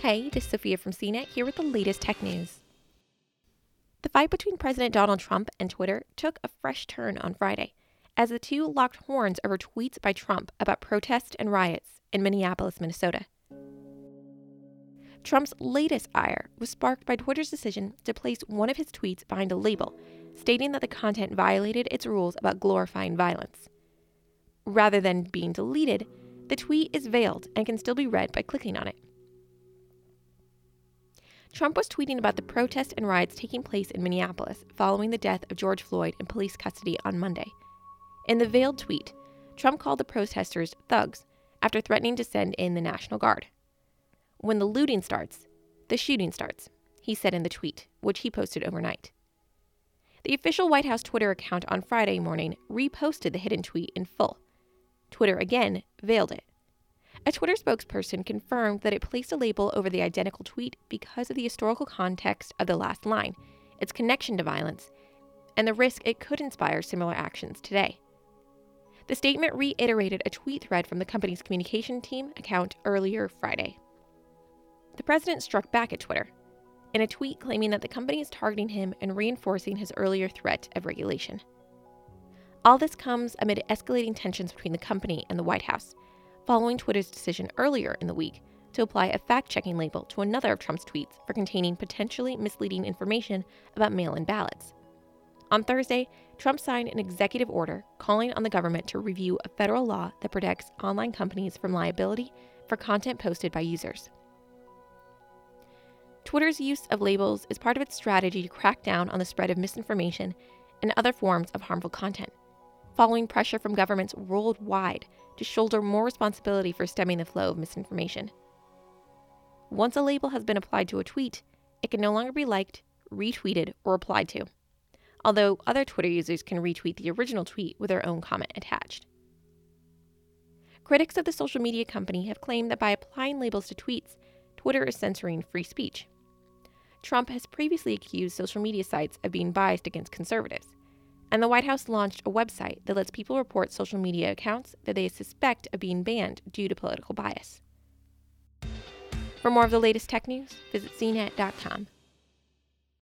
Hey, this is Sophia from CNET here with the latest tech news. The fight between President Donald Trump and Twitter took a fresh turn on Friday as the two locked horns over tweets by Trump about protests and riots in Minneapolis, Minnesota. Trump's latest ire was sparked by Twitter's decision to place one of his tweets behind a label stating that the content violated its rules about glorifying violence. Rather than being deleted, the tweet is veiled and can still be read by clicking on it. Trump was tweeting about the protests and riots taking place in Minneapolis following the death of George Floyd in police custody on Monday. In the veiled tweet, Trump called the protesters thugs after threatening to send in the National Guard. When the looting starts, the shooting starts, he said in the tweet, which he posted overnight. The official White House Twitter account on Friday morning reposted the hidden tweet in full. Twitter again veiled it. A Twitter spokesperson confirmed that it placed a label over the identical tweet because of the historical context of the last line, its connection to violence, and the risk it could inspire similar actions today. The statement reiterated a tweet thread from the company's communication team account earlier Friday. The president struck back at Twitter in a tweet claiming that the company is targeting him and reinforcing his earlier threat of regulation. All this comes amid escalating tensions between the company and the White House, following Twitter's decision earlier in the week to apply a fact checking label to another of Trump's tweets for containing potentially misleading information about mail in ballots. On Thursday, Trump signed an executive order calling on the government to review a federal law that protects online companies from liability for content posted by users. Twitter's use of labels is part of its strategy to crack down on the spread of misinformation and other forms of harmful content, following pressure from governments worldwide to shoulder more responsibility for stemming the flow of misinformation. Once a label has been applied to a tweet, it can no longer be liked, retweeted, or replied to, although other Twitter users can retweet the original tweet with their own comment attached. Critics of the social media company have claimed that by applying labels to tweets, Twitter is censoring free speech. Trump has previously accused social media sites of being biased against conservatives, and the White House launched a website that lets people report social media accounts that they suspect of being banned due to political bias. For more of the latest tech news, visit cnet.com.